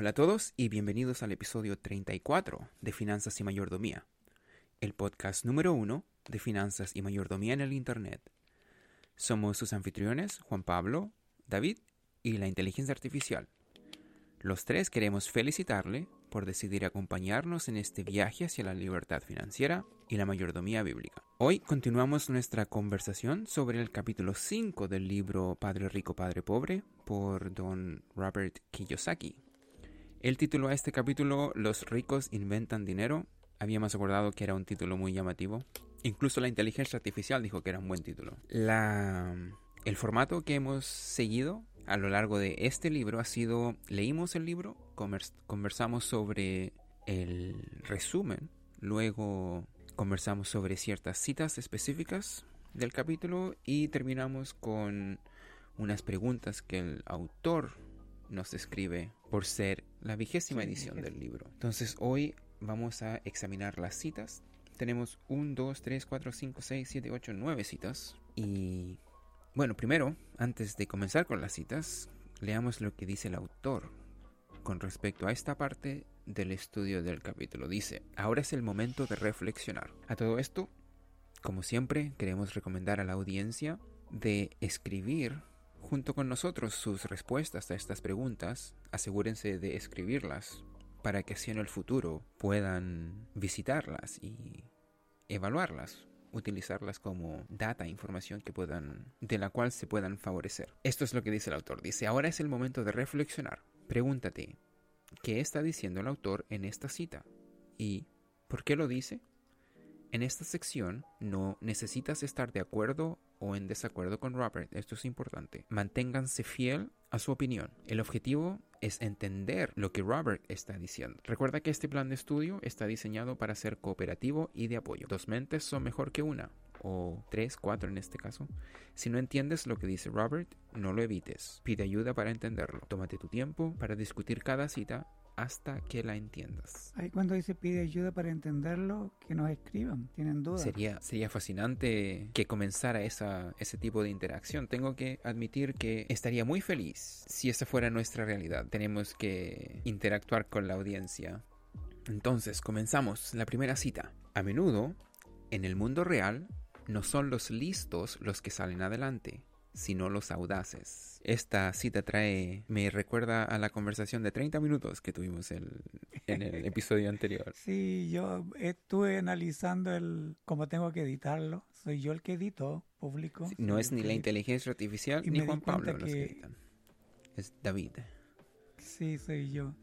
Hola a todos y bienvenidos al episodio 34 de Finanzas y Mayordomía, el podcast número uno de Finanzas y Mayordomía en el Internet. Somos sus anfitriones, Juan Pablo, David y la inteligencia artificial. Los tres queremos felicitarle por decidir acompañarnos en este viaje hacia la libertad financiera y la mayordomía bíblica. Hoy continuamos nuestra conversación sobre el capítulo 5 del libro Padre Rico, Padre Pobre por don Robert Kiyosaki. El título a este capítulo, Los ricos inventan dinero, habíamos acordado que era un título muy llamativo. Incluso la inteligencia artificial dijo que era un buen título. El formato que hemos seguido a lo largo de este libro ha sido, leímos el libro, conversamos sobre el resumen, luego conversamos sobre ciertas citas específicas del capítulo y terminamos con unas preguntas que el autor nos escribe por ser la vigésima edición del libro. Entonces hoy vamos a examinar las citas. Tenemos 1, 2, 3, 4, 5, 6, 7, 8, 9 citas. Y bueno, primero, antes de comenzar con las citas, leamos lo que dice el autor con respecto a esta parte del estudio del capítulo. Dice, ahora es el momento de reflexionar. A todo esto, como siempre, queremos recomendar a la audiencia de escribir junto con nosotros sus respuestas a estas preguntas, asegúrense de escribirlas para que así en el futuro puedan visitarlas y evaluarlas, utilizarlas como data, información que puedan, de la cual se puedan favorecer. Esto es lo que dice el autor. Dice, ahora es el momento de reflexionar. Pregúntate, ¿qué está diciendo el autor en esta cita? ¿Y por qué lo dice? En esta sección no necesitas estar de acuerdo o en desacuerdo con Robert, esto es importante. Manténganse fiel a su opinión. El objetivo es entender lo que Robert está diciendo. Recuerda que este plan de estudio está diseñado para ser cooperativo y de apoyo. Dos mentes son mejor que una, o tres, cuatro en este caso. Si no entiendes lo que dice Robert, no lo evites. Pide ayuda para entenderlo. Tómate tu tiempo para discutir cada cita hasta que la entiendas. Ahí cuando dice pide ayuda para entenderlo, que nos escriban, tienen dudas. Sería, sería fascinante que comenzara esa, ese tipo de interacción. Tengo que admitir que estaría muy feliz si esa fuera nuestra realidad. Tenemos que interactuar con la audiencia. Entonces, comenzamos la primera cita. A menudo, en el mundo real, no son los listos los que salen adelante, sino los audaces. Esta cita trae, me recuerda a la conversación de 30 minutos que tuvimos en el episodio anterior. Sí, yo estuve analizando el cómo tengo que editarlo. Soy yo el que edito, público. no es ni la inteligencia artificial ni Juan Pablo los que editan. Es David. Sí, soy yo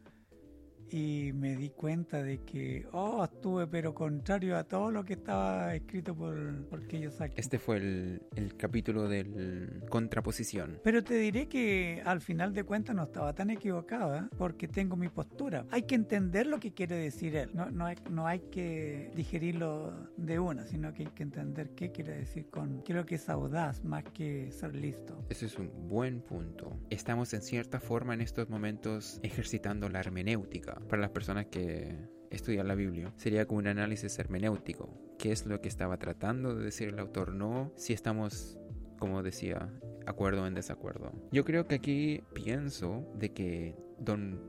y me di cuenta de que, oh, estuve pero contrario a todo lo que estaba escrito por, por Kiyosaki. Este fue el, el capítulo del contraposición. Pero te diré que al final de cuentas no estaba tan equivocada porque tengo mi postura. Hay que entender lo que quiere decir él. No, no, hay, no hay que digerirlo de una, sino que hay que entender qué quiere decir con... Creo que es audaz más que ser listo. Ese es un buen punto. Estamos en cierta forma en estos momentos ejercitando la hermenéutica para las personas que estudian la Biblia. Sería como un análisis hermenéutico. ¿Qué es lo que estaba tratando de decir el autor? No si estamos, como decía, acuerdo en desacuerdo. Yo creo que aquí pienso de que don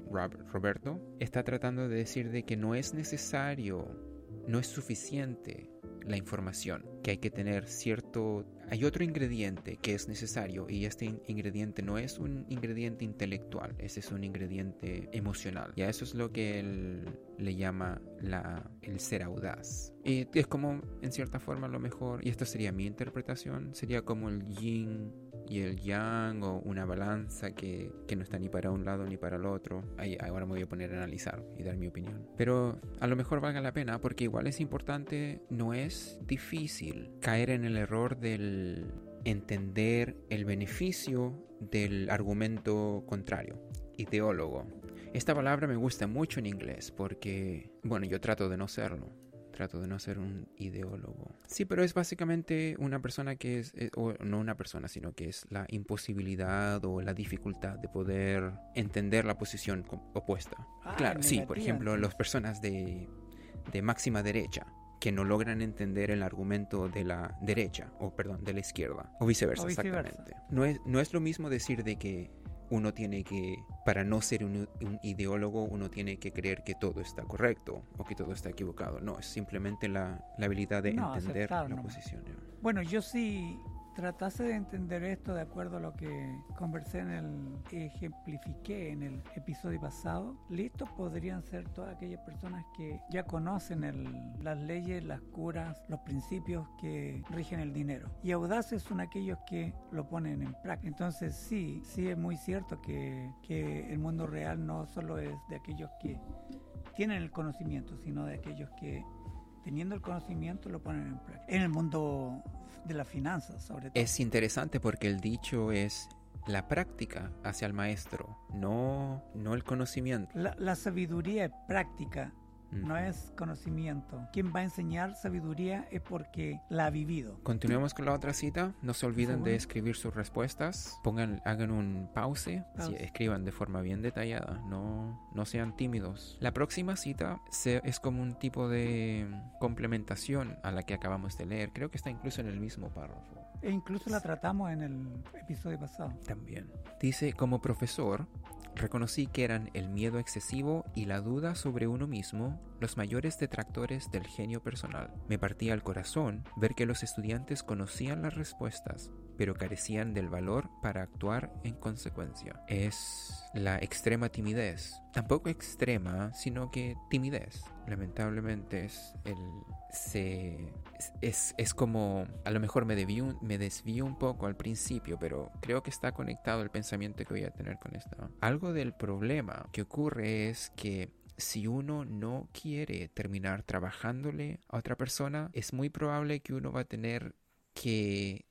Roberto está tratando de decir de que no es necesario, no es suficiente la información, que hay que tener cierto... Hay otro ingrediente que es necesario y este ingrediente no es un ingrediente intelectual, ese es un ingrediente emocional. Y a eso es lo que él le llama la, el ser audaz. Y es como, en cierta forma, lo mejor, y esto sería mi interpretación, sería como el yin y el yang o una balanza que, que, no está ni para un lado ni para el otro. Ahí, ahora me voy a poner a analizar y dar mi opinión. Pero a lo mejor valga la pena porque igual es importante, no es difícil caer en el error del entender el beneficio del argumento contrario, ideólogo. Esta palabra me gusta mucho en inglés porque, bueno, yo trato de no serlo trato de no ser un ideólogo. Sí, pero es básicamente una persona que es, eh, o no una persona, sino que es la imposibilidad o la dificultad de poder entender la posición opuesta. Ah, claro, sí, por ejemplo, las personas de, de máxima derecha que no logran entender el argumento de la derecha, o perdón, de la izquierda, o viceversa, exactamente. No es, no es lo mismo decir de que uno tiene que, para no ser un, un, ideólogo, uno tiene que creer que todo está correcto o que todo está equivocado. No, es simplemente la, la habilidad de No, entender la posición. ¿no? Bueno, yo sí tratase de entender esto de acuerdo a lo que conversé en el, ejemplifiqué en el episodio pasado, listos podrían ser todas aquellas personas que ya conocen las leyes, las curas, los principios que rigen el dinero. Y audaces son aquellos que lo ponen en práctica. Entonces sí, sí es muy cierto que el mundo real no solo es de aquellos que tienen el conocimiento, sino de aquellos que teniendo el conocimiento lo ponen en práctica. En el mundo de las finanzas, sobre todo. Es interesante porque el dicho es la práctica hacia el maestro, no, no el conocimiento. La, la sabiduría es práctica, no es conocimiento. Quien va a enseñar sabiduría es porque la ha vivido. Continuemos con la otra cita. No se olviden de escribir sus respuestas. Pongan, hagan un pause. Pause. escriban de forma bien detallada. No, no sean tímidos. La próxima cita se- es como un tipo de complementación a la que acabamos de leer. Creo que está incluso en el mismo párrafo. E incluso la tratamos en el episodio pasado. También. Dice, como profesor, reconocí que eran el miedo excesivo y la duda sobre uno mismo los mayores detractores del genio personal. Me partía el corazón ver que los estudiantes conocían las respuestas, pero carecían del valor para actuar en consecuencia. Es la extrema timidez. Tampoco extrema, sino que timidez. Lamentablemente es el... Se, es, es, como... A lo mejor me, desvío, me desvío un poco al principio, pero creo que está conectado el pensamiento que voy a tener con esto. Algo del problema que ocurre es que si uno no quiere terminar trabajándole a otra persona, es muy probable que uno va a tener que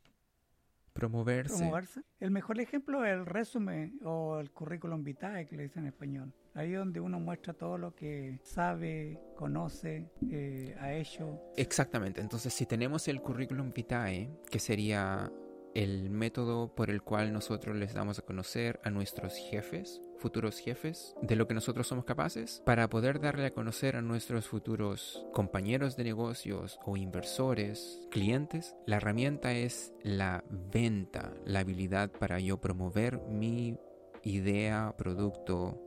promoverse. Promoverse. El mejor ejemplo es el resumen o el currículum vitae que le dicen en español. Ahí donde uno muestra todo lo que sabe, conoce, eh, ha hecho. Exactamente. Entonces, si tenemos el currículum vitae, que sería el método por el cual nosotros les damos a conocer a nuestros jefes, futuros jefes, de lo que nosotros somos capaces, para poder darle a conocer a nuestros futuros compañeros de negocios o inversores, clientes, la herramienta es la venta, la habilidad para yo promover mi idea, producto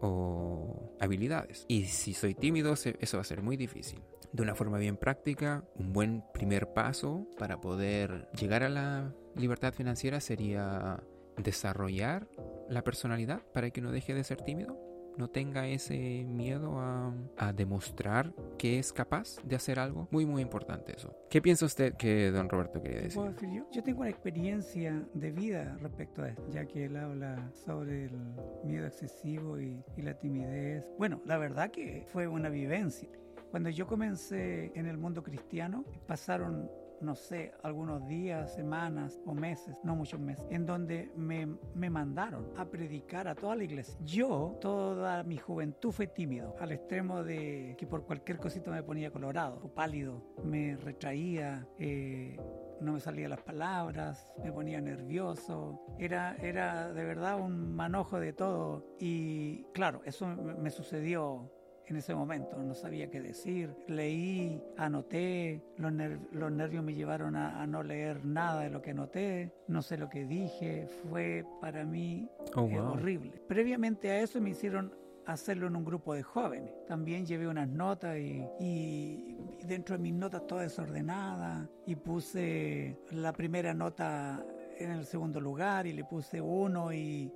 o habilidades. Y si soy tímido, eso va a ser muy difícil. De una forma bien práctica, un buen primer paso para poder llegar a la libertad financiera sería desarrollar la personalidad para que uno deje de ser tímido, no tenga ese miedo a, a demostrar que es capaz de hacer algo. Muy, muy importante eso. ¿Qué piensa usted que don Roberto quería ¿Qué decir? puedo decir yo? Yo tengo una experiencia de vida respecto a esto, ya que él habla sobre el miedo excesivo y, y la timidez. Bueno, la verdad que fue una vivencia. Cuando yo comencé en el mundo cristiano, pasaron, no sé, algunos días, semanas o meses, no muchos meses, en donde me, me mandaron a predicar a toda la iglesia. Yo, toda mi juventud fue tímido, al extremo de que por cualquier cosita me ponía colorado o pálido, me retraía. eh, no me salían las palabras, me ponía nervioso, era, era de verdad un manojo de todo y claro, eso me, me sucedió en ese momento, no sabía qué decir, leí, anoté, los, ner- los nervios me llevaron a, a no leer nada de lo que anoté, no sé lo que dije, fue para mí Oh, eh, wow. horrible. Previamente a eso me hicieron hacerlo en un grupo de jóvenes. También llevé unas notas y, y dentro de mis notas toda desordenada y puse la primera nota en el segundo lugar y le puse uno y,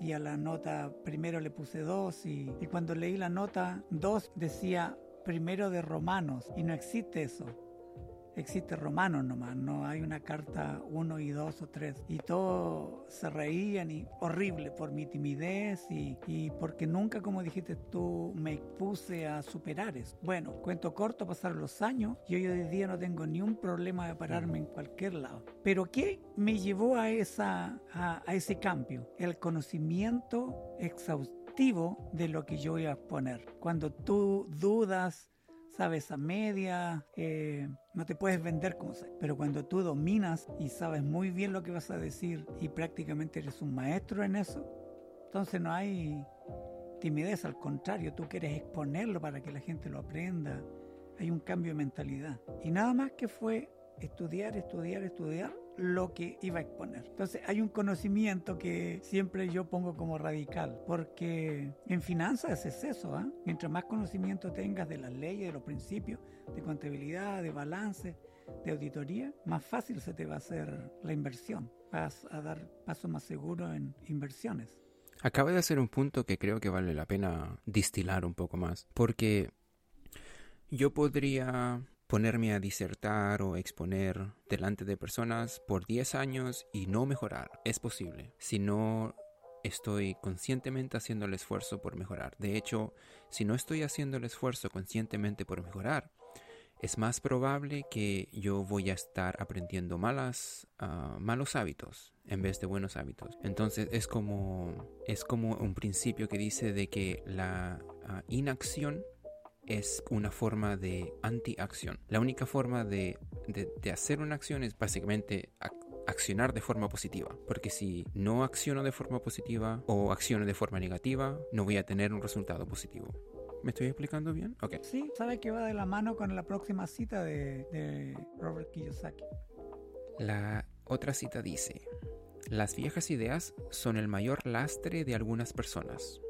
y a la nota primero le puse dos y, cuando leí la nota dos decía primero de romanos y no existe eso existe romanos nomás, no hay una carta uno y dos o tres. Y todos se reían y horrible por mi timidez y, y porque nunca, como dijiste tú, me expuse a superar eso. Bueno, cuento corto, pasaron los años y hoy en día no tengo ni un problema de pararme en cualquier lado. Pero ¿qué me llevó a, esa, a, a ese cambio? El conocimiento exhaustivo de lo que yo voy a exponer. Cuando tú dudas, sabes a media, eh, no te puedes vender como sabes. Pero cuando tú dominas y sabes muy bien lo que vas a decir y prácticamente eres un maestro en eso, entonces no hay timidez, al contrario, tú quieres exponerlo para que la gente lo aprenda. Hay un cambio de mentalidad. Y nada más que fue estudiar, estudiar, estudiar lo que iba a exponer. Entonces hay un conocimiento que siempre yo pongo como radical, porque en finanzas es eso, ¿ah? mientras más conocimiento tengas de las leyes, de los principios, de contabilidad, de balance, de auditoría, más fácil se te va a hacer la inversión. Vas a dar paso más seguro en inversiones. Acaba de hacer un punto que creo que vale la pena distilar un poco más, porque yo podría ponerme a disertar o exponer delante de personas por 10 años y no mejorar. Es posible. Si no estoy conscientemente haciendo el esfuerzo por mejorar. De hecho, si no estoy haciendo el esfuerzo conscientemente por mejorar, es más probable que yo voy a estar aprendiendo malas, ah, malos hábitos en vez de buenos hábitos. Entonces es como, es como un principio que dice de que la ah, inacción es una forma de antiacción. La única forma de, de, hacer una acción es básicamente accionar de forma positiva. Porque si no acciono de forma positiva o acciono de forma negativa, no voy a tener un resultado positivo. ¿Me estoy explicando bien? Ok. Sí, sabe que va de la mano con la próxima cita de, de Robert Kiyosaki. La otra cita dice, las viejas ideas son el mayor lastre de algunas personas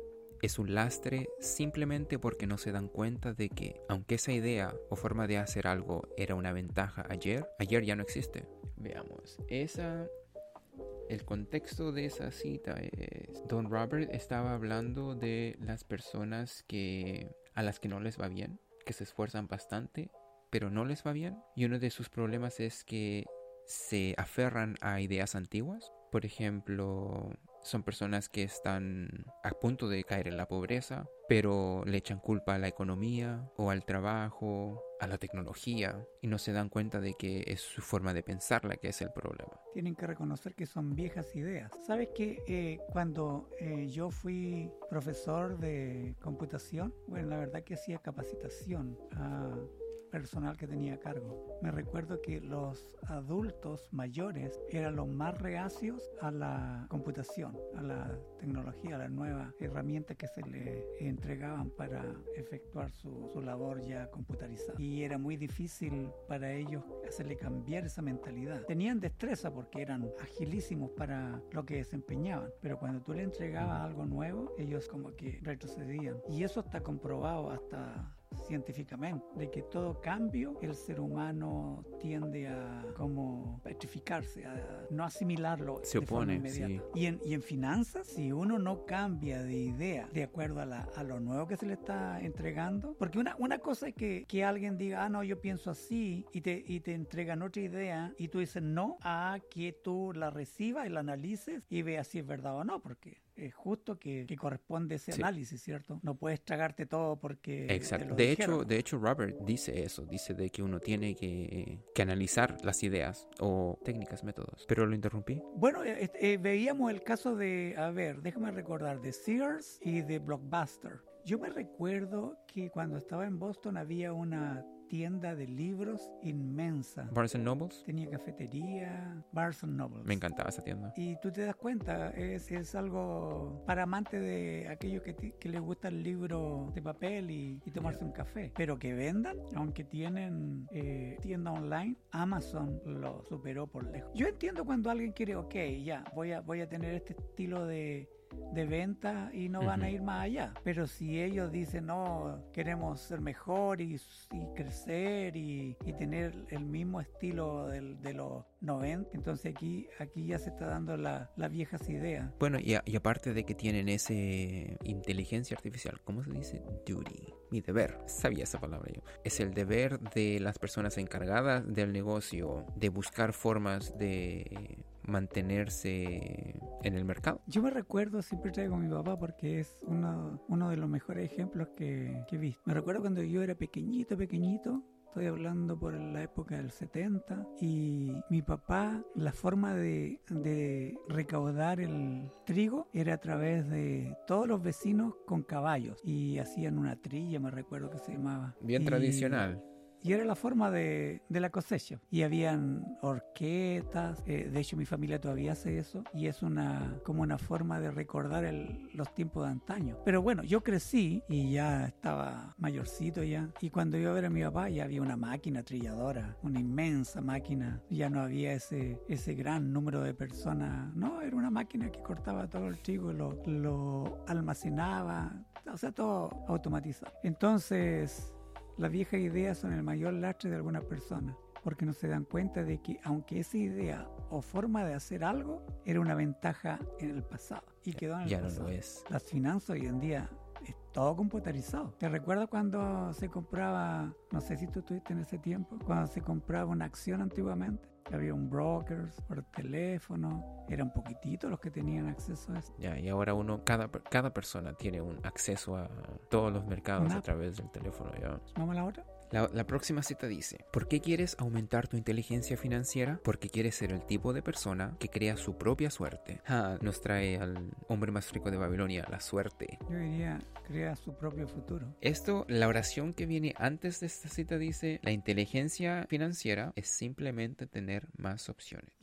es un lastre simplemente porque no se dan cuenta de que, aunque esa idea o forma de hacer algo era una ventaja ayer, ayer ya no existe. Veamos, esa el contexto de esa cita es Don Robert estaba hablando de las personas que a las que no les va bien, que se esfuerzan bastante, pero no les va bien, y uno de sus problemas es que se aferran a ideas antiguas. Por ejemplo, son personas que están a punto de caer en la pobreza, pero le echan culpa a la economía o al trabajo, a la tecnología, y no se dan cuenta de que es su forma de pensar la que es el problema. Tienen que reconocer que son viejas ideas. ¿Sabes que eh, cuando eh, yo fui profesor de computación, bueno, la verdad que hacía capacitación a personal que tenía a cargo. Me recuerdo que los adultos mayores eran los más reacios a la computación, a la tecnología, a las nuevas herramientas que se le entregaban para efectuar su, su labor ya computarizada. Y era muy difícil para ellos hacerle cambiar esa mentalidad. Tenían destreza porque eran agilísimos para lo que desempeñaban, pero cuando tú le entregabas algo nuevo, ellos como que retrocedían. Y eso está comprobado hasta científicamente, de que todo cambio el ser humano tiende a como petrificarse, a no asimilarlo. Se opone, sí. y, en, y en finanzas, si uno no cambia de idea de acuerdo a, la, a lo nuevo que se le está entregando, porque una, una cosa es que, que alguien diga, ah, no, yo pienso así, y te, y te entregan otra idea, y tú dices no, a que tú la recibas y la analices y veas si es verdad o no, porque es justo que, que corresponde ese análisis, ¿cierto? No puedes tragarte todo porque... Exacto. de, hecho, de hecho, Robert dice eso, dice de que uno tiene que, que, analizar las ideas o técnicas, métodos. Pero lo interrumpí. Bueno, eh, eh, veíamos el caso de, a ver, déjame recordar, de Sears y de Blockbuster. Yo me recuerdo que cuando estaba en Boston había una tienda de libros inmensa. Barnes Nobles. Tenía cafetería, Barnes Nobles. Me encantaba esa tienda. Y tú te das cuenta, es, es algo para amantes de aquellos que, que les gusta el libro de papel y, y tomarse un café. Pero que vendan, aunque tienen eh, tienda online, Amazon lo superó por lejos. Yo entiendo cuando alguien quiere, ok, ya, voy a, voy a tener este estilo de de venta y no van a ir más allá. Pero si ellos dicen, no, queremos ser mejor y, crecer y, tener el mismo estilo del, de los 90, entonces aquí, aquí ya se está dando la, las viejas ideas. Bueno, y, y, aparte de que tienen ese inteligencia artificial, ¿cómo se dice? Duty. Mi deber, sabía esa palabra yo. Es el deber de las personas encargadas del negocio de buscar formas de mantenerse en el mercado. Yo me recuerdo, siempre traigo a mi papá porque es uno, uno de los mejores ejemplos que, que he visto. Me recuerdo cuando yo era pequeñito, pequeñito, Estoy hablando por la época del 70 y mi papá, la forma de, de, recaudar el trigo era a través de todos los vecinos con caballos y hacían una trilla, me recuerdo que se llamaba. Bien tradicional. Y era la forma de, de la cosecha. Y habían orquestas, eh, de hecho mi familia todavía hace eso, y es una como una forma de recordar el, los tiempos de antaño. Pero bueno, yo crecí y ya estaba mayorcito ya, y cuando iba a ver a mi papá ya había una máquina trilladora, una inmensa máquina, ya no había ese, ese gran número de personas, no, era una máquina que cortaba todo el trigo, lo, lo almacenaba, o sea, todo automatizado. Entonces, las viejas ideas son el mayor lastre de alguna persona, porque no se dan cuenta de que aunque esa idea o forma de hacer algo era una ventaja en el pasado y quedó en el ya pasado. no lo es. Las finanzas hoy en día es todo computarizado. ¿Te recuerdas cuando se compraba, no sé si tú estuviste en ese tiempo, cuando se compraba una acción antiguamente? Había un broker por teléfono, eran poquititos los que tenían acceso a eso. Ya, y ahora uno, cada, cada persona tiene un acceso a todos los mercados Una a través del teléfono. ya. ¿Vamos a la otra? La, la próxima cita dice, ¿por qué quieres aumentar tu inteligencia financiera? Porque quieres ser el tipo de persona que crea su propia suerte. Ah, nos trae al hombre más rico de Babilonia, la suerte. Yo diría, crea su propio futuro. Esto, la oración que viene antes de esta cita dice, la inteligencia financiera es simplemente tener más opciones.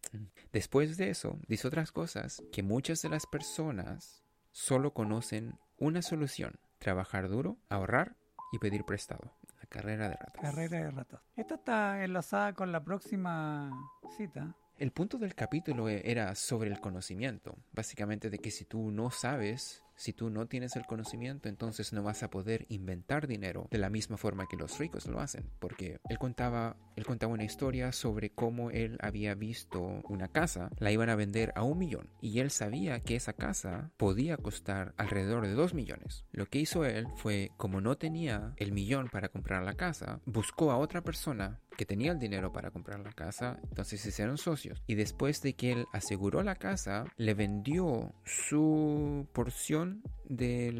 Después de eso, dice otras cosas que muchas de las personas solo conocen una solución, trabajar duro, ahorrar y pedir prestado. La carrera de ratas. Carrera de ratas. Esta está enlazada con la próxima cita. El punto del capítulo e- era sobre el conocimiento, básicamente de que si tú no sabes, si tú no tienes el conocimiento, entonces no vas a poder inventar dinero de la misma forma que los ricos lo hacen, porque él contaba, él contaba una historia sobre cómo él había visto una casa, la iban a vender a un millón, y él sabía que esa casa podía costar alrededor de dos millones. Lo que hizo él fue, como no tenía el millón para comprar la casa, buscó a otra persona que tenía el dinero para comprar la casa, entonces se hicieron socios. Y después de que él aseguró la casa, le vendió su porción de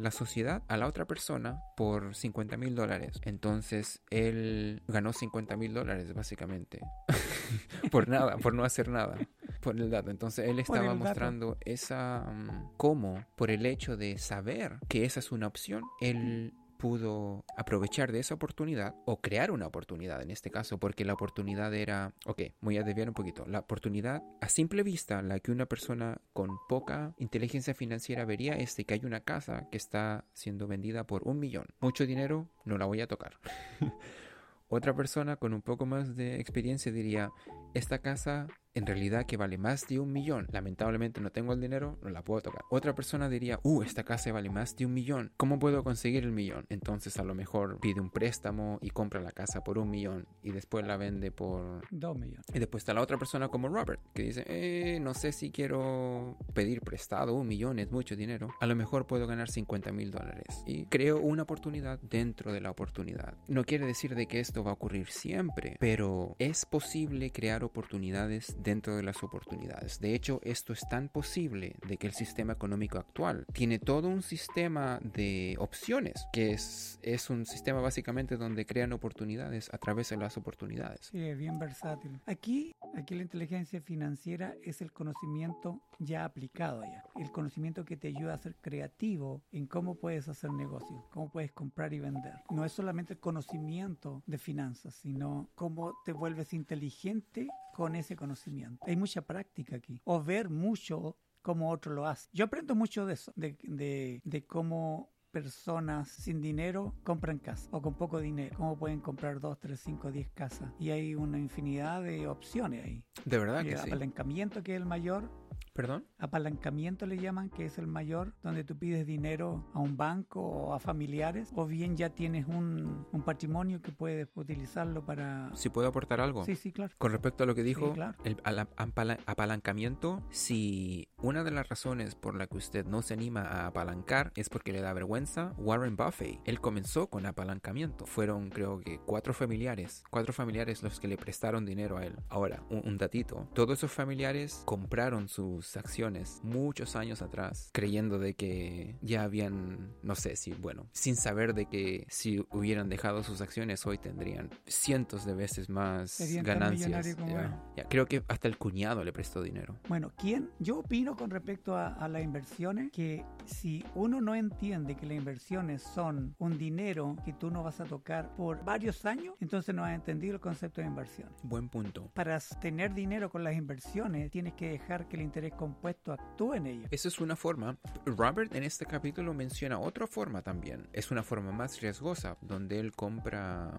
la sociedad a la otra persona por 50 mil dólares. Entonces él ganó 50 mil dólares básicamente. por nada, por no hacer nada. Por el dato. Entonces él estaba mostrando esa... mm, cómo, por el hecho de saber que esa es una opción, él pudo aprovechar de esa oportunidad o crear una oportunidad en este caso, porque la oportunidad era, ok, voy a desviar un poquito, la oportunidad a simple vista, la que una persona con poca inteligencia financiera vería es de que hay una casa que está siendo vendida por un millón. Mucho dinero, no la voy a tocar. Otra persona con un poco más de experiencia diría, esta casa en realidad que vale más de un millón. Lamentablemente no tengo el dinero, no la puedo tocar. Otra persona diría, uh, esta casa vale más de un millón. ¿Cómo puedo conseguir el millón? Entonces a lo mejor pide un préstamo y compra la casa por un millón y después la vende por... Dos millones. Y después está la otra persona como Robert, que dice, eh, no sé si quiero pedir prestado un millón, es mucho dinero. A lo mejor puedo ganar 50 mil dólares. Y creo una oportunidad dentro de la oportunidad. No quiere decir de que esto va a ocurrir siempre, pero es posible crear oportunidades dentro de las oportunidades. De hecho, esto es tan posible de que el sistema económico actual tiene todo un sistema de opciones, que es, un sistema básicamente donde crean oportunidades a través de las oportunidades. Sí, bien versátil. Aquí, aquí la inteligencia financiera es el conocimiento ya aplicado ya. El conocimiento que te ayuda a ser creativo en cómo puedes hacer negocio, cómo puedes comprar y vender. No es solamente el conocimiento de finanzas, sino cómo te vuelves inteligente con ese conocimiento. Hay mucha práctica aquí. O ver mucho cómo otro lo hace. Yo aprendo mucho de eso, de, de, de cómo personas sin dinero compran casa o con poco dinero. Cómo pueden comprar dos, tres, cinco, diez casas. Y hay una infinidad de opciones ahí. De verdad Y que el sí. apalancamiento que es el mayor. ¿Perdón? Apalancamiento le llaman, que es el mayor, donde tú pides dinero a un banco o a familiares, o bien ya tienes un, un patrimonio que puedes utilizarlo para... Si puedo aportar algo. Sí, sí, claro. Con respecto a lo que dijo, claro. el ala- apala- apalancamiento, si una de las razones por la que usted no se anima a apalancar es porque le da vergüenza, Warren Buffett, él comenzó con apalancamiento. Fueron creo que cuatro familiares, cuatro familiares los que le prestaron dinero a él. Ahora, un, un datito, todos esos familiares compraron su sus acciones muchos años atrás, creyendo de que ya habían, no sé si, bueno, sin saber de que si hubieran dejado sus acciones hoy tendrían cientos de veces más Serían ganancias. como Ya, ya. Creo que hasta el cuñado le prestó dinero. Bueno, ¿quién? Yo opino con respecto a, a las inversiones que si uno no entiende que las inversiones son un dinero que tú no vas a tocar por varios años, entonces no has entendido el concepto de inversiones. Buen punto. Para tener dinero con las inversiones, tienes que dejar que el interés compuesto actúe en ellas. Esa es una forma. Robert en este capítulo menciona otra forma también. Es una forma más riesgosa, donde él compra,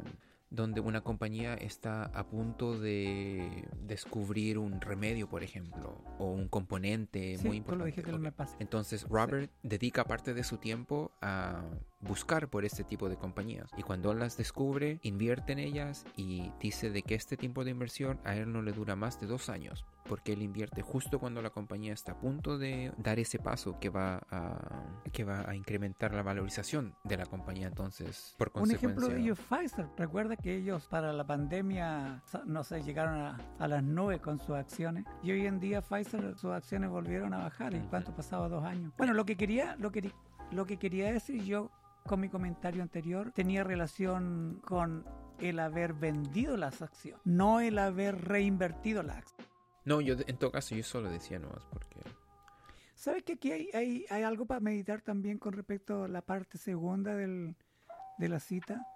donde una compañía está a punto de descubrir un remedio, por ejemplo, o un componente Sí, muy tú lo importante. dijiste el Ok. mes pasado. Entonces Robert dedica parte de su tiempo a buscar por este tipo de compañías y cuando las descubre invierte en ellas y dice de que este tipo de inversión a él no le dura más de dos años porque él invierte justo cuando la compañía está a punto de dar ese paso que va a que va a incrementar la valorización de la compañía entonces por Un ejemplo de consecuencia ello es Pfizer. Recuerda que ellos para la pandemia, no sé, llegaron a, a las nubes con sus acciones. Y hoy en día Pfizer, sus acciones volvieron a bajar. ¿Y Ujú. cuánto pasaba? Dos años. Bueno, lo que quería, lo que, lo que quería decir yo con mi comentario anterior tenía relación con el haber vendido las acciones, no el haber reinvertido las acciones. no yo en todo caso yo solo decía nomás porque ¿Sabes que aquí hay, hay, hay algo para meditar también con respecto a la parte segunda del, de la cita?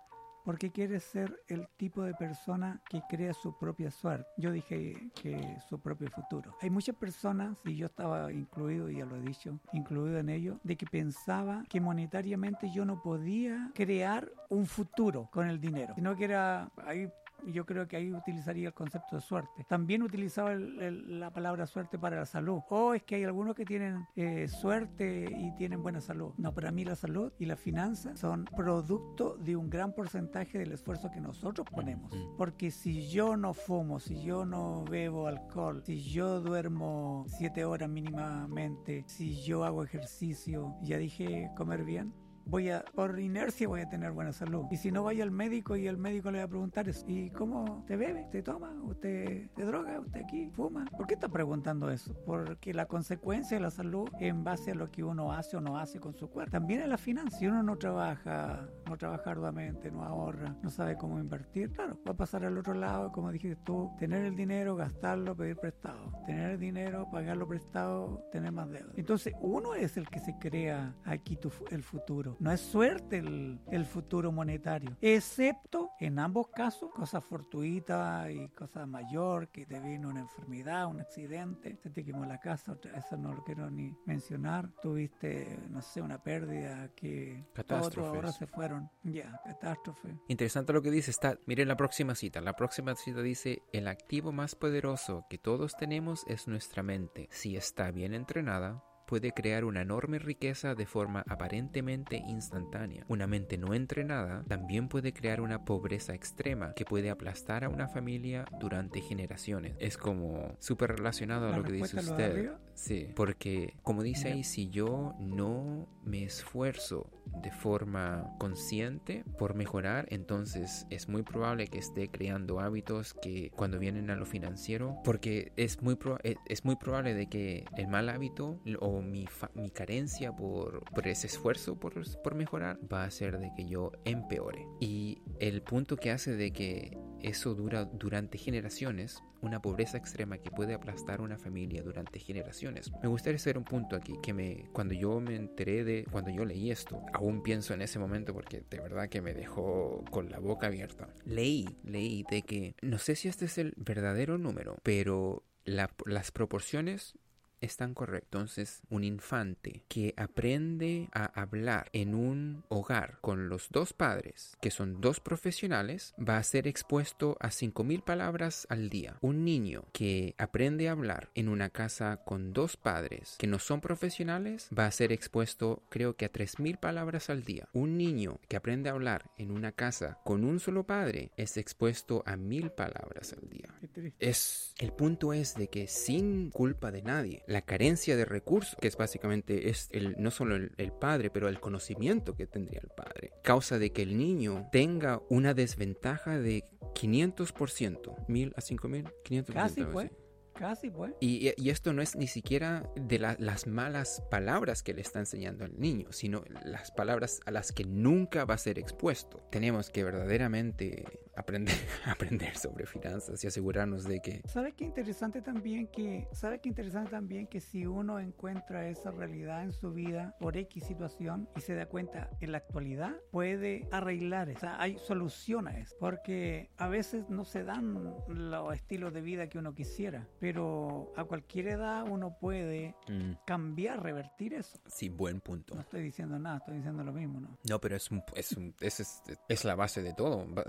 Porque quiere ser el tipo de persona que crea su propia suerte. Yo dije que su propio futuro. Hay muchas personas, y yo estaba incluido, ya lo he dicho, incluido en ello, de que pensaba que monetariamente yo no podía crear un futuro con el dinero, sino que era ahí yo creo que ahí utilizaría el concepto de suerte. También utilizaba el- el- la palabra suerte para la salud. O es que hay algunos que tienen eh, suerte y tienen buena salud. No, para mí la salud y la finanza son producto de un gran porcentaje del esfuerzo que nosotros ponemos. Mm. Porque si yo no fumo, si yo no bebo alcohol, si yo duermo siete horas mínimamente, si yo hago ejercicio, ya dije comer bien, voy a, por inercia voy a tener buena salud. Y si no vaya al médico y el médico le va a preguntar, ¿y cómo te bebe? ¿Te toma? ¿Usted te droga? ¿Usted aquí fuma? ¿Por qué está preguntando eso? Porque la consecuencia de la salud en base a lo que uno hace o no hace con su cuerpo. También en la finanza, si uno no trabaja, no trabaja arduamente, no ahorra, no sabe cómo invertir, claro, va a pasar al otro lado, como dijiste tú, tener el dinero, gastarlo, pedir prestado. Tener el dinero, pagarlo prestado, tener más deuda. Entonces, uno es el que se crea aquí tu el futuro. No es suerte el, el futuro monetario. Excepto en ambos casos, cosas fortuitas y cosas mayor, que te vino una enfermedad, un accidente, se te quemó la casa, eso no lo quiero ni mencionar. Tuviste, no sé, una pérdida que todos ahorros se fueron. Ya, catástrofe. Interesante lo que dice. Está, miren la próxima cita. La próxima cita dice: El activo más poderoso que todos tenemos es nuestra mente. Si está bien entrenada, puede crear una enorme riqueza de forma aparentemente instantánea. Una mente no entrenada también puede crear una pobreza extrema que puede aplastar a una familia durante generaciones. Es como súper relacionado a ¿La lo que dice usted. Sí, porque como dice ahí, si yo no me esfuerzo de forma consciente por mejorar, entonces es muy probable que esté creando hábitos que cuando vienen a lo financiero, porque es muy, pro- es, es muy probable de que el mal hábito o mi, fa- mi carencia por, por ese esfuerzo por, por mejorar va a hacer de que yo empeore. Y el punto que hace de que eso dura durante generaciones, una pobreza extrema que puede aplastar una familia durante generaciones. Me gustaría hacer un punto aquí que me cuando yo me enteré de cuando yo leí esto, aún pienso en ese momento porque de verdad que me dejó con la boca abierta. Leí, leí de que no sé si este es el verdadero número, pero la- las proporciones están correctas. Entonces, un infante que aprende a hablar en un hogar con los dos padres, que son dos profesionales, va a ser expuesto a 5.000 palabras al día. Un niño que aprende a hablar en una casa con dos padres que no son profesionales, va a ser expuesto creo que a 3.000 palabras al día. Un niño que aprende a hablar en una casa con un solo padre es expuesto a 1.000 palabras al día. Es el punto es de que sin culpa de nadie, la carencia de recursos, que es básicamente es el, no solo el, el padre, pero el conocimiento que tendría el padre, causa de que el niño tenga una desventaja de 500%, 1000 a 5000, 500%. Casi, pues. Casi, pues. Y, y esto no es ni siquiera de la- las malas palabras que le está enseñando al niño, sino las palabras a las que nunca va a ser expuesto. Tenemos que verdaderamente aprender, aprender sobre finanzas y asegurarnos de que ¿Sabes qué interesante también que sabes qué interesante también que si uno encuentra esa realidad en su vida por X situación y se da cuenta en la actualidad puede arreglar, o sea, hay eso, porque a veces no se dan los estilos de vida que uno quisiera, pero a cualquier edad uno puede mm, cambiar, revertir eso. sí, buen punto. No estoy diciendo nada, estoy diciendo lo mismo, ¿no? No, pero es, un- es, un- es, es, es la base de todo. Ba-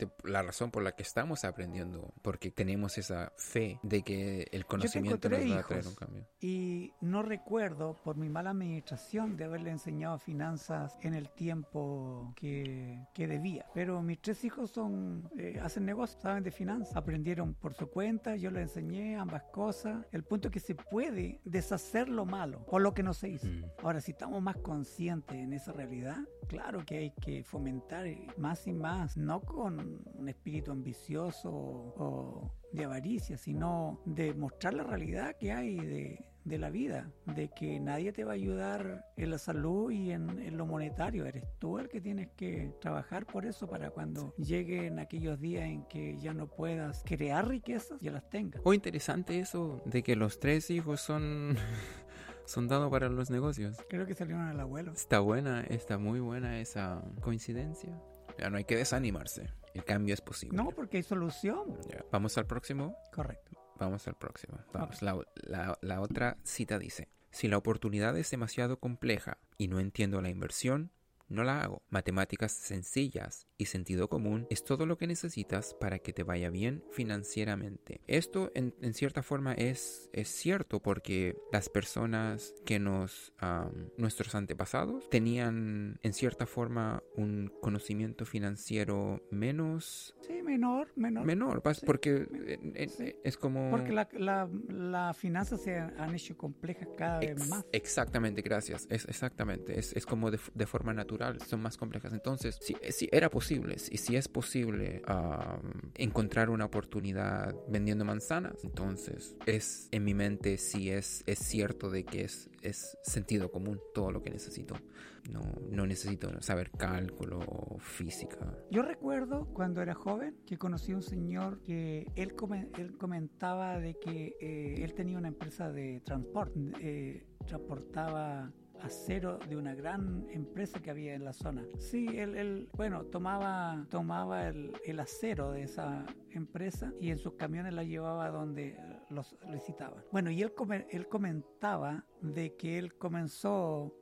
Básicamente la razón por la que estamos aprendiendo, porque tenemos esa fe de que el conocimiento nos va a traer un cambio. Y no recuerdo, por mi mala administración, de haberle enseñado finanzas en el tiempo que, que debía. Pero mis tres hijos son eh, hacen negocios, saben de finanzas. Aprendieron por su cuenta, yo les enseñé ambas cosas. El punto es que se puede deshacer lo malo o lo que no se hizo. Mm. Ahora, si estamos más conscientes en esa realidad, claro que hay que fomentar más y más, no con un espíritu ambicioso o de avaricia, sino de mostrar la realidad que hay de, de la vida, de que nadie te va a ayudar en la salud y en, en lo monetario, eres tú el que tienes que trabajar por eso para cuando lleguen aquellos días en que ya no puedas crear riquezas, ya las tengas. O interesante eso de que los tres hijos son, son dados para los negocios. Creo que salieron al abuelo. Está buena, está muy buena esa coincidencia. Ya no hay que desanimarse. El cambio es posible. No, porque hay solución. Vamos al próximo. Correcto. Vamos al próximo. Vamos. La, la- la otra cita dice, si la oportunidad es demasiado compleja y no entiendo la inversión, no la hago. Matemáticas sencillas y sentido común es todo lo que necesitas para que te vaya bien financieramente. Esto en, en cierta forma es, es cierto porque las personas que nos, am, nuestros antepasados, tenían en cierta forma un conocimiento financiero menos Sí, menor, menor. menor, Sí, porque sí. es como... Porque la- la- las finanzas se han hecho complejas cada vez más. Exactamente, gracias. Es exactamente. Es, es como de, de forma natural. Son más complejas. Entonces, si, si era posible, y si es posible am, encontrar una oportunidad vendiendo manzanas, entonces es en mi mente si es, es cierto de que es, es sentido común todo lo que necesito. No, necesito saber cálculo o física. Yo recuerdo cuando era joven que conocí a un señor que él, él comentaba de que eh, él tenía una empresa de transporte, eh, transportaba acero de una gran empresa que había en la zona. Sí, él, él, bueno, tomaba, tomaba el, el acero de esa empresa y en sus camiones la llevaba donde los licitaban. Bueno, y él, él comentaba de que él comenzó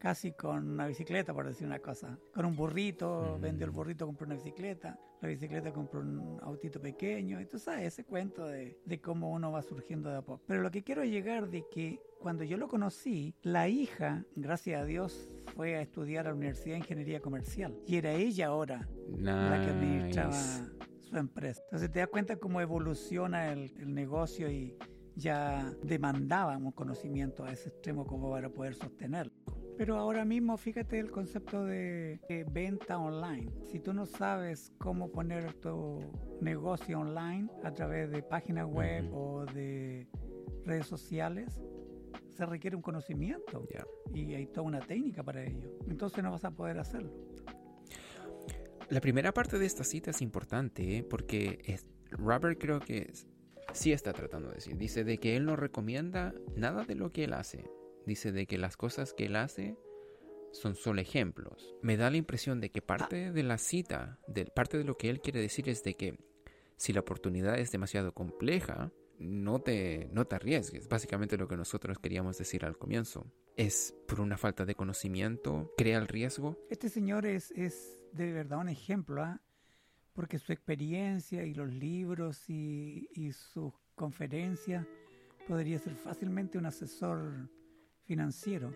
casi con una bicicleta, por decir una cosa. Con un burrito, Mm. vendió el burrito, compró una bicicleta, la bicicleta compró un autito pequeño, y tú sabes, ese cuento de, de cómo uno va surgiendo de a poco. Pero lo que quiero llegar de que cuando yo lo conocí, la hija, gracias a Dios, fue a estudiar a la Universidad de Ingeniería Comercial. Y era ella ahora la que administraba Nice. su empresa. Entonces te das cuenta cómo evoluciona el, el negocio y ya demandábamos conocimiento a ese extremo como para poder sostenerlo. Pero ahora mismo fíjate el concepto de, de venta online. Si tú no sabes cómo poner tu negocio online a través de páginas web o de redes sociales, se requiere un conocimiento Ya. y hay toda una técnica para ello. Entonces no vas a poder hacerlo. La primera parte de esta cita es importante ¿eh? porque es- Robert creo que es- sí está tratando de decir. Dice de que él no recomienda nada de lo que él hace. Dice de que las cosas que él hace son solo ejemplos. Me da la impresión de que parte de la cita, de, parte de lo que él quiere decir es de que si la oportunidad es demasiado compleja, no te, no te arriesgues. Básicamente lo que nosotros queríamos decir al comienzo. Es por una falta de conocimiento, crea el riesgo. Este señor es, es de verdad un ejemplo, ¿ah? porque su experiencia y los libros y, y sus conferencias podría ser fácilmente un asesor financiero,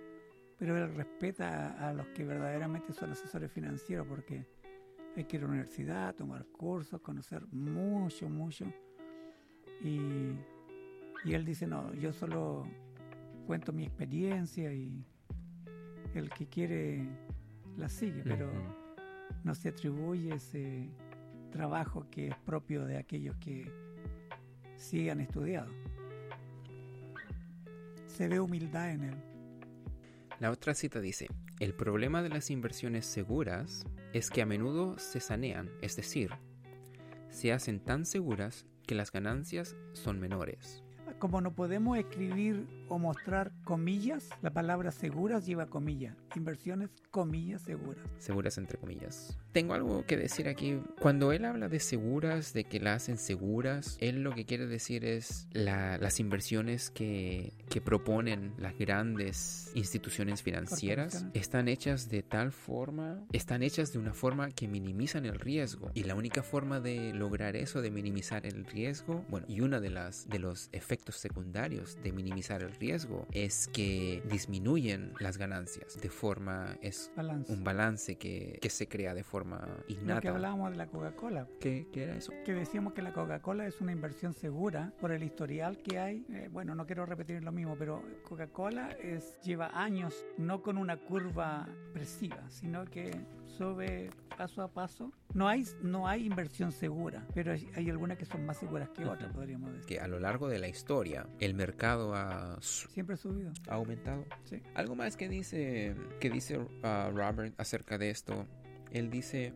pero él respeta a, los que verdaderamente son asesores financieros porque hay que ir a la universidad, tomar cursos, conocer mucho, mucho. Y, y él dice, no, yo solo cuento mi experiencia y el que quiere la sigue, pero no se atribuye ese trabajo que es propio de aquellos que sí han estudiado. Se ve humildad en él. La otra cita dice, el problema de las inversiones seguras es que a menudo se sanean, es decir, se hacen tan seguras que las ganancias son menores. Como no podemos escribir o mostrar comillas, la palabra seguras lleva comillas. Inversiones, comillas, seguras. Seguras entre comillas. Tengo algo que decir aquí. Cuando él habla de seguras, de que la hacen seguras, él lo que quiere decir es la- las inversiones que, que proponen las grandes instituciones financieras están hechas de tal forma, están hechas de una forma que minimizan el riesgo. Y la única forma de lograr eso, de minimizar el riesgo, bueno, y una de las de los efectos secundarios de minimizar el riesgo es que disminuyen las ganancias de forma es Balance. un balance que, que se crea de forma Lo que innata. hablábamos de la Coca-Cola. ¿Qué, qué era eso? que decíamos que la Coca-Cola es una inversión segura por el historial que hay. Eh, bueno, no quiero repetir lo mismo, pero Coca-Cola es lleva años no con una curva presiva, sino que sube paso a paso. No hay no hay inversión segura, pero hay, hay algunas que son más seguras que otras, podríamos decir. Que a lo largo de la historia el mercado ha, Siempre ha subido. ha aumentado. Sí. Algo más que dice, que dice uh, Robert acerca de esto. Él dice,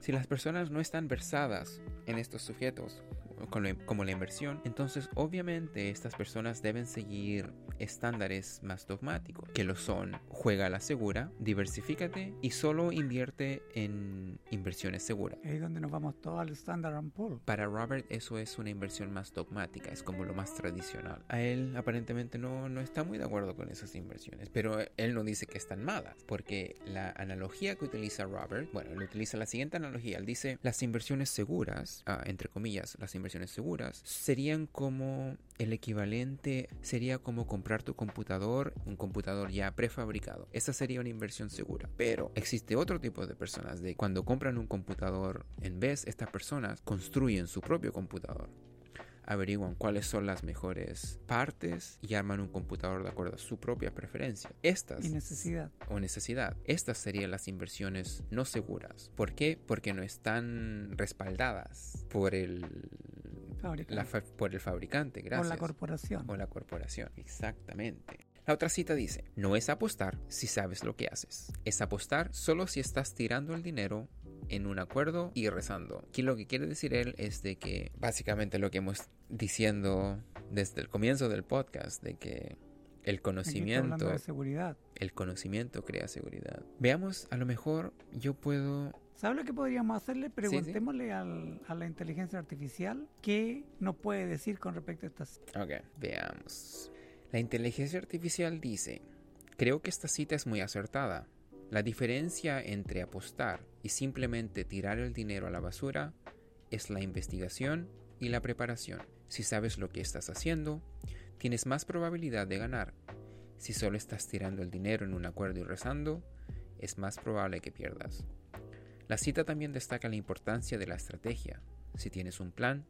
si las personas no están versadas en estos sujetos, como la inversión, entonces obviamente estas personas deben seguir estándares más dogmáticos, que lo son, juega a la segura, diversifícate y solo invierte en inversiones seguras. Ahí es donde nos vamos todos al Standard Poor's. Para Robert eso es una inversión más dogmática, es como lo más tradicional. A él aparentemente no, no está muy de acuerdo con esas inversiones, pero él no dice que están malas, porque la analogía que utiliza Robert, bueno, él utiliza la siguiente analogía, él dice las inversiones seguras, ah, entre comillas, las inversiones seguras, serían como el equivalente, sería como comprar tu computador, un computador ya prefabricado. Esa sería una inversión segura. Pero existe otro tipo de personas de cuando compran un computador, en vez estas personas construyen su propio computador. Averiguan cuáles son las mejores partes y arman un computador de acuerdo a su propia preferencia. Estas Y necesidad. o necesidad. Estas serían las inversiones no seguras. ¿Por qué? Porque no están respaldadas por el, Fabricante. la fa- por el fabricante. Por Gracias la corporación. o la corporación. Exactamente. La otra cita dice, no es apostar si sabes lo que haces. Es apostar solo si estás tirando el dinero en un acuerdo y rezando. Aquí lo que quiere decir él es de que básicamente lo que hemos diciendo desde el comienzo del podcast, de que el conocimiento, de seguridad. el conocimiento crea seguridad. Veamos, a lo mejor yo puedo ¿Sabes lo que podríamos hacerle? Preguntémosle al- a la inteligencia artificial qué nos puede decir con respecto a estas. Ok, veamos. La inteligencia artificial dice, creo que esta cita es muy acertada. La diferencia entre apostar y simplemente tirar el dinero a la basura es la investigación y la preparación. Si sabes lo que estás haciendo, tienes más probabilidad de ganar. Si solo estás tirando el dinero en un acuerdo y rezando, es más probable que pierdas. La cita también destaca la importancia de la estrategia. Si tienes un plan,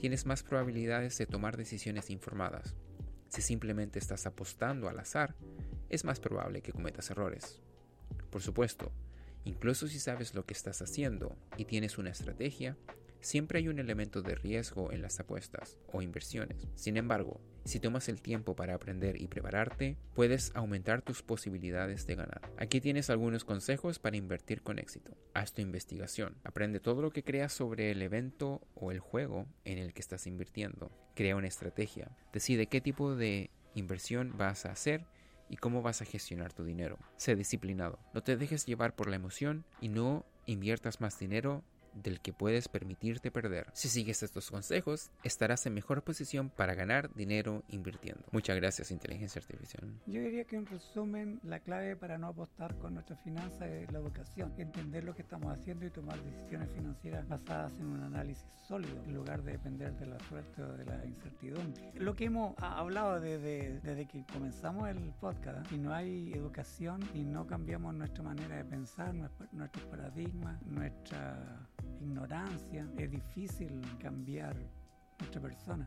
tienes más probabilidades de tomar decisiones informadas. Si simplemente estás apostando al azar, es más probable que cometas errores. Por supuesto, incluso si sabes lo que estás haciendo y tienes una estrategia, siempre hay un elemento de riesgo en las apuestas o inversiones. Sin embargo, si tomas el tiempo para aprender y prepararte, puedes aumentar tus posibilidades de ganar. Aquí tienes algunos consejos para invertir con éxito. Haz tu investigación. Aprende todo lo que creas sobre el evento o el juego en el que estás invirtiendo. Crea una estrategia. Decide qué tipo de inversión vas a hacer y cómo vas a gestionar tu dinero. Sé disciplinado. No te dejes llevar por la emoción y no inviertas más dinero del que puedes permitirte perder. Si sigues estos consejos, estarás en mejor posición para ganar dinero invirtiendo. Muchas gracias, inteligencia artificial. Yo diría que en resumen, la clave para no apostar con nuestras finanzas es la educación, entender lo que estamos haciendo y tomar decisiones financieras basadas en un análisis sólido, en lugar de depender de la suerte o de la incertidumbre. Lo que hemos ha- hablado desde, desde que comenzamos el podcast, si no hay educación y no cambiamos nuestra manera de pensar, nues- nuestros paradigmas, nuestra ignorancia, es difícil cambiar nuestra persona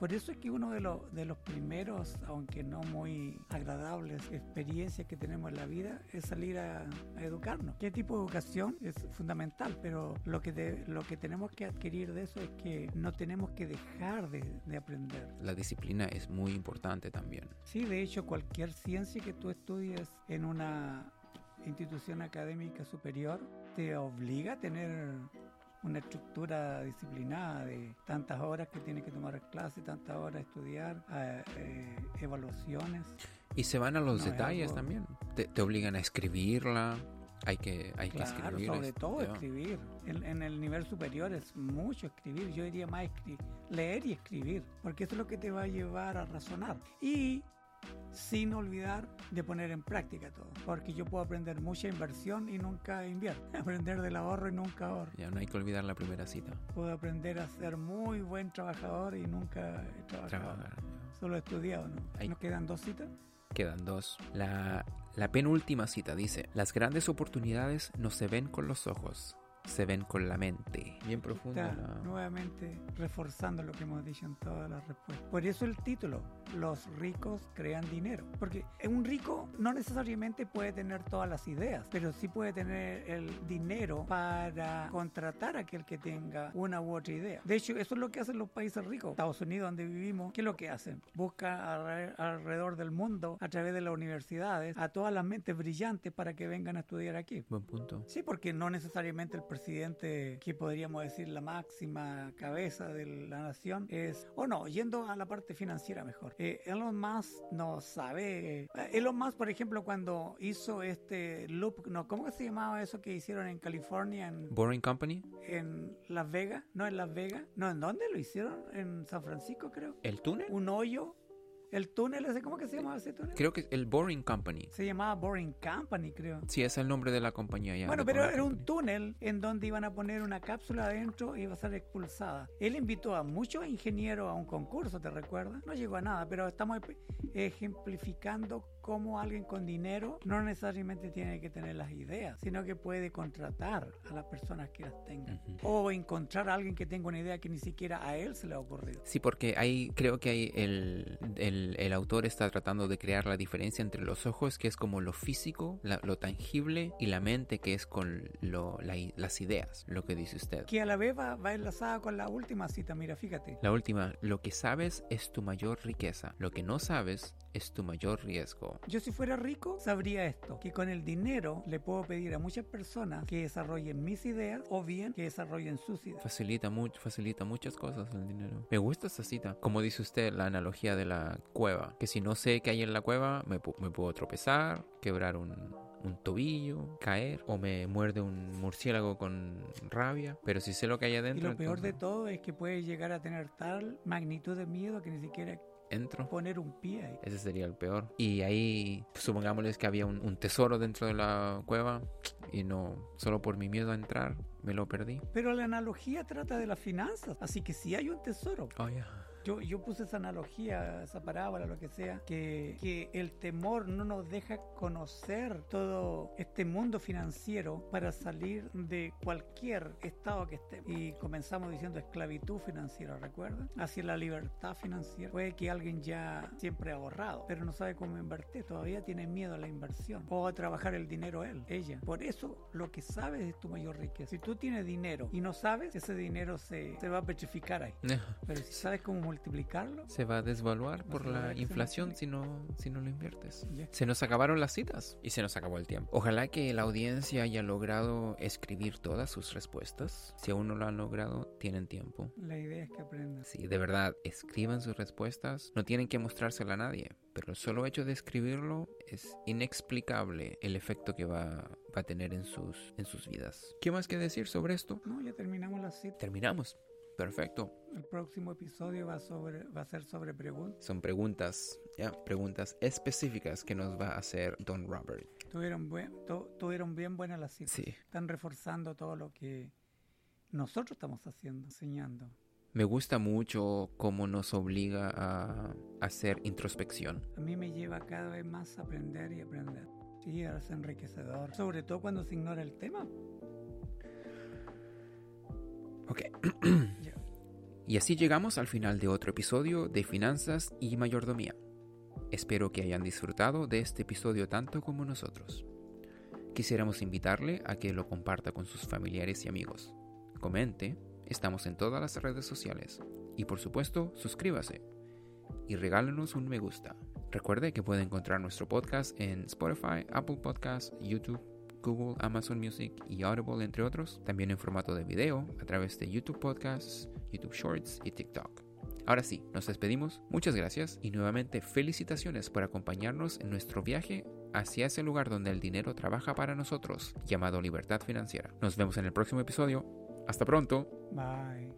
Por eso es que uno de los, de los primeros, aunque no muy agradables, experiencias que tenemos en la vida es salir a, a educarnos. ¿Qué tipo de educación? Es fundamental, pero lo que, de- lo que tenemos que adquirir de eso es que no tenemos que dejar de, de aprender. La disciplina es muy importante también. Sí, de hecho, cualquier ciencia que tú estudies en una institución académica superior te obliga a tener una estructura disciplinada de tantas horas que tienes que tomar clase, tantas horas estudiar, eh, eh, evaluaciones. Y se van a los No, es detalles también. Te, te obligan a escribirla. Hay que, hay que Claro, escribir. sobre todo ya. escribir. En, en el nivel superior es mucho escribir. Yo diría más escri- leer y escribir, porque eso es lo que te va a llevar a razonar. Y sin olvidar de poner en práctica todo, porque yo puedo aprender mucha inversión y nunca invierto. Aprender del ahorro y nunca ahorro. Ya no hay que olvidar la primera cita. Puedo aprender a ser muy buen trabajador y nunca he trabajado. Trabajar. Solo he estudiado, ¿no? ¿Nos quedan dos citas? Quedan dos. La, la penúltima cita dice, las grandes oportunidades no se ven con los ojos, se ven con la mente. Bien profunda. La- nuevamente reforzando lo que hemos dicho en todas las respuestas. Por eso el título, Los ricos crean dinero. Porque un rico no necesariamente puede tener todas las ideas, pero sí puede tener el dinero para contratar a aquel que tenga una u otra idea. De hecho, eso es lo que hacen los países ricos. Estados Unidos, donde vivimos, ¿qué es lo que hacen? Buscan alre- alrededor del mundo, a través de las universidades, a todas las mentes brillantes para que vengan a estudiar aquí. Buen punto. Sí, porque no necesariamente el presidente, que podríamos decir la máxima cabeza de la nación, es, o no, yendo a la parte financiera mejor. Eh, Elon Musk no sabe. eh, Elon Musk, por ejemplo, cuando hizo este loop, no, ¿cómo se llamaba eso que hicieron en California, en, Boring Company, en Las Vegas? No, en Las Vegas. No, ¿en dónde lo hicieron? En San Francisco, creo. el túnel. Un hoyo. El túnel ese, ¿cómo que se llamaba ese túnel? Creo que es el Boring Company. Se llamaba Boring Company, creo. Sí, es el nombre de la compañía ya. Bueno, pero era un túnel en donde iban a poner una cápsula adentro y iba a ser expulsada. Él invitó a muchos ingenieros a un concurso, ¿te recuerdas? No llegó a nada, pero estamos ejemplificando cómo alguien con dinero no necesariamente tiene que tener las ideas, sino que puede contratar a las personas que las tengan. Ujú. O encontrar a alguien que tenga una idea que ni siquiera a él se le ha ocurrido. Sí, porque ahí creo que hay el, el, el autor está tratando de crear la diferencia entre los ojos, que es como lo físico, la- lo tangible, y la mente, que es con lo, la las ideas, lo que dice usted. Que a la vez va, va enlazada con la última cita, mira, fíjate. La última, lo que sabes es tu mayor riqueza, lo que no sabes es tu mayor riesgo. Yo si fuera rico sabría esto, que con el dinero le puedo pedir a muchas personas que desarrollen mis ideas o bien que desarrollen sus ideas. Facilita, mucho, facilita muchas cosas el dinero. Me gusta esta cita. Como dice usted, la analogía de la cueva. Que si no sé qué hay en la cueva, me, pu- me puedo tropezar, quebrar un, un tobillo, caer, o me muerde un murciélago con rabia. Pero si sé lo que hay Y adentro, lo peor de todo es que puede llegar a tener tal magnitud de miedo que ni siquiera entro. poner un pie ahí. Ese sería el peor. Y ahí, pues, supongámosles que había un, un tesoro dentro de la cueva y no, solo por mi miedo a entrar, me lo perdí. Pero la analogía trata de las finanzas, así que si hay un tesoro. Oh, ya. Yo, yo puse esa analogía, esa parábola, lo que sea, que, que el temor no nos deja conocer todo este mundo financiero para salir de cualquier estado que esté. Y comenzamos diciendo esclavitud financiera, ¿recuerdan? Hacia la libertad financiera. Puede que alguien ya siempre ha ahorrado, pero no sabe cómo invertir, todavía tiene miedo a la inversión o a trabajar el dinero él, ella. Por eso lo que sabes es tu mayor riqueza. Si tú tienes dinero y no sabes, ese dinero se, se va a petrificar ahí. Pero si sabes cómo multiplicarlo, Se va a desvaluar por la se inflación si no, si no lo inviertes. ya. Se nos acabaron las citas y se nos acabó el tiempo. Ojalá que la audiencia haya logrado escribir todas sus respuestas. Si aún no lo han logrado, tienen tiempo. La idea es que aprendas. Sí, de verdad, escriban sus respuestas. No tienen que mostrársela a nadie, pero el solo hecho de escribirlo es inexplicable el efecto que va, va a tener en sus, en sus vidas. ¿Qué más que decir sobre esto? No, ya terminamos la cita. Terminamos. Perfecto. El próximo episodio va, sobre, va a ser sobre preguntas. Son preguntas, ya, preguntas específicas que nos va a hacer Don Robert. Tuvieron, buen, tu- tuvieron bien buenas las citas. Sí. Están reforzando todo lo que nosotros estamos haciendo, enseñando. Me gusta mucho cómo nos obliga a hacer introspección. A mí me lleva cada vez más a aprender y aprender. Sí, es enriquecedor. Sobre todo cuando se ignora el tema. Ok. Y así llegamos al final de otro episodio de Finanzas y Mayordomía. Espero que hayan disfrutado de este episodio tanto como nosotros. Quisiéramos invitarle a que lo comparta con sus familiares y amigos. Comente, estamos en todas las redes sociales. Y por supuesto, suscríbase. Y regálenos un me gusta. Recuerde que puede encontrar nuestro podcast en Spotify, Apple Podcasts, YouTube, Google, Amazon Music y Audible, entre otros. También en formato de video a través de YouTube Podcasts, YouTube Shorts y TikTok. Ahora sí, nos despedimos. Muchas gracias y nuevamente felicitaciones por acompañarnos en nuestro viaje hacia ese lugar donde el dinero trabaja para nosotros, llamado libertad financiera. Nos vemos en el próximo episodio. Hasta pronto. Bye.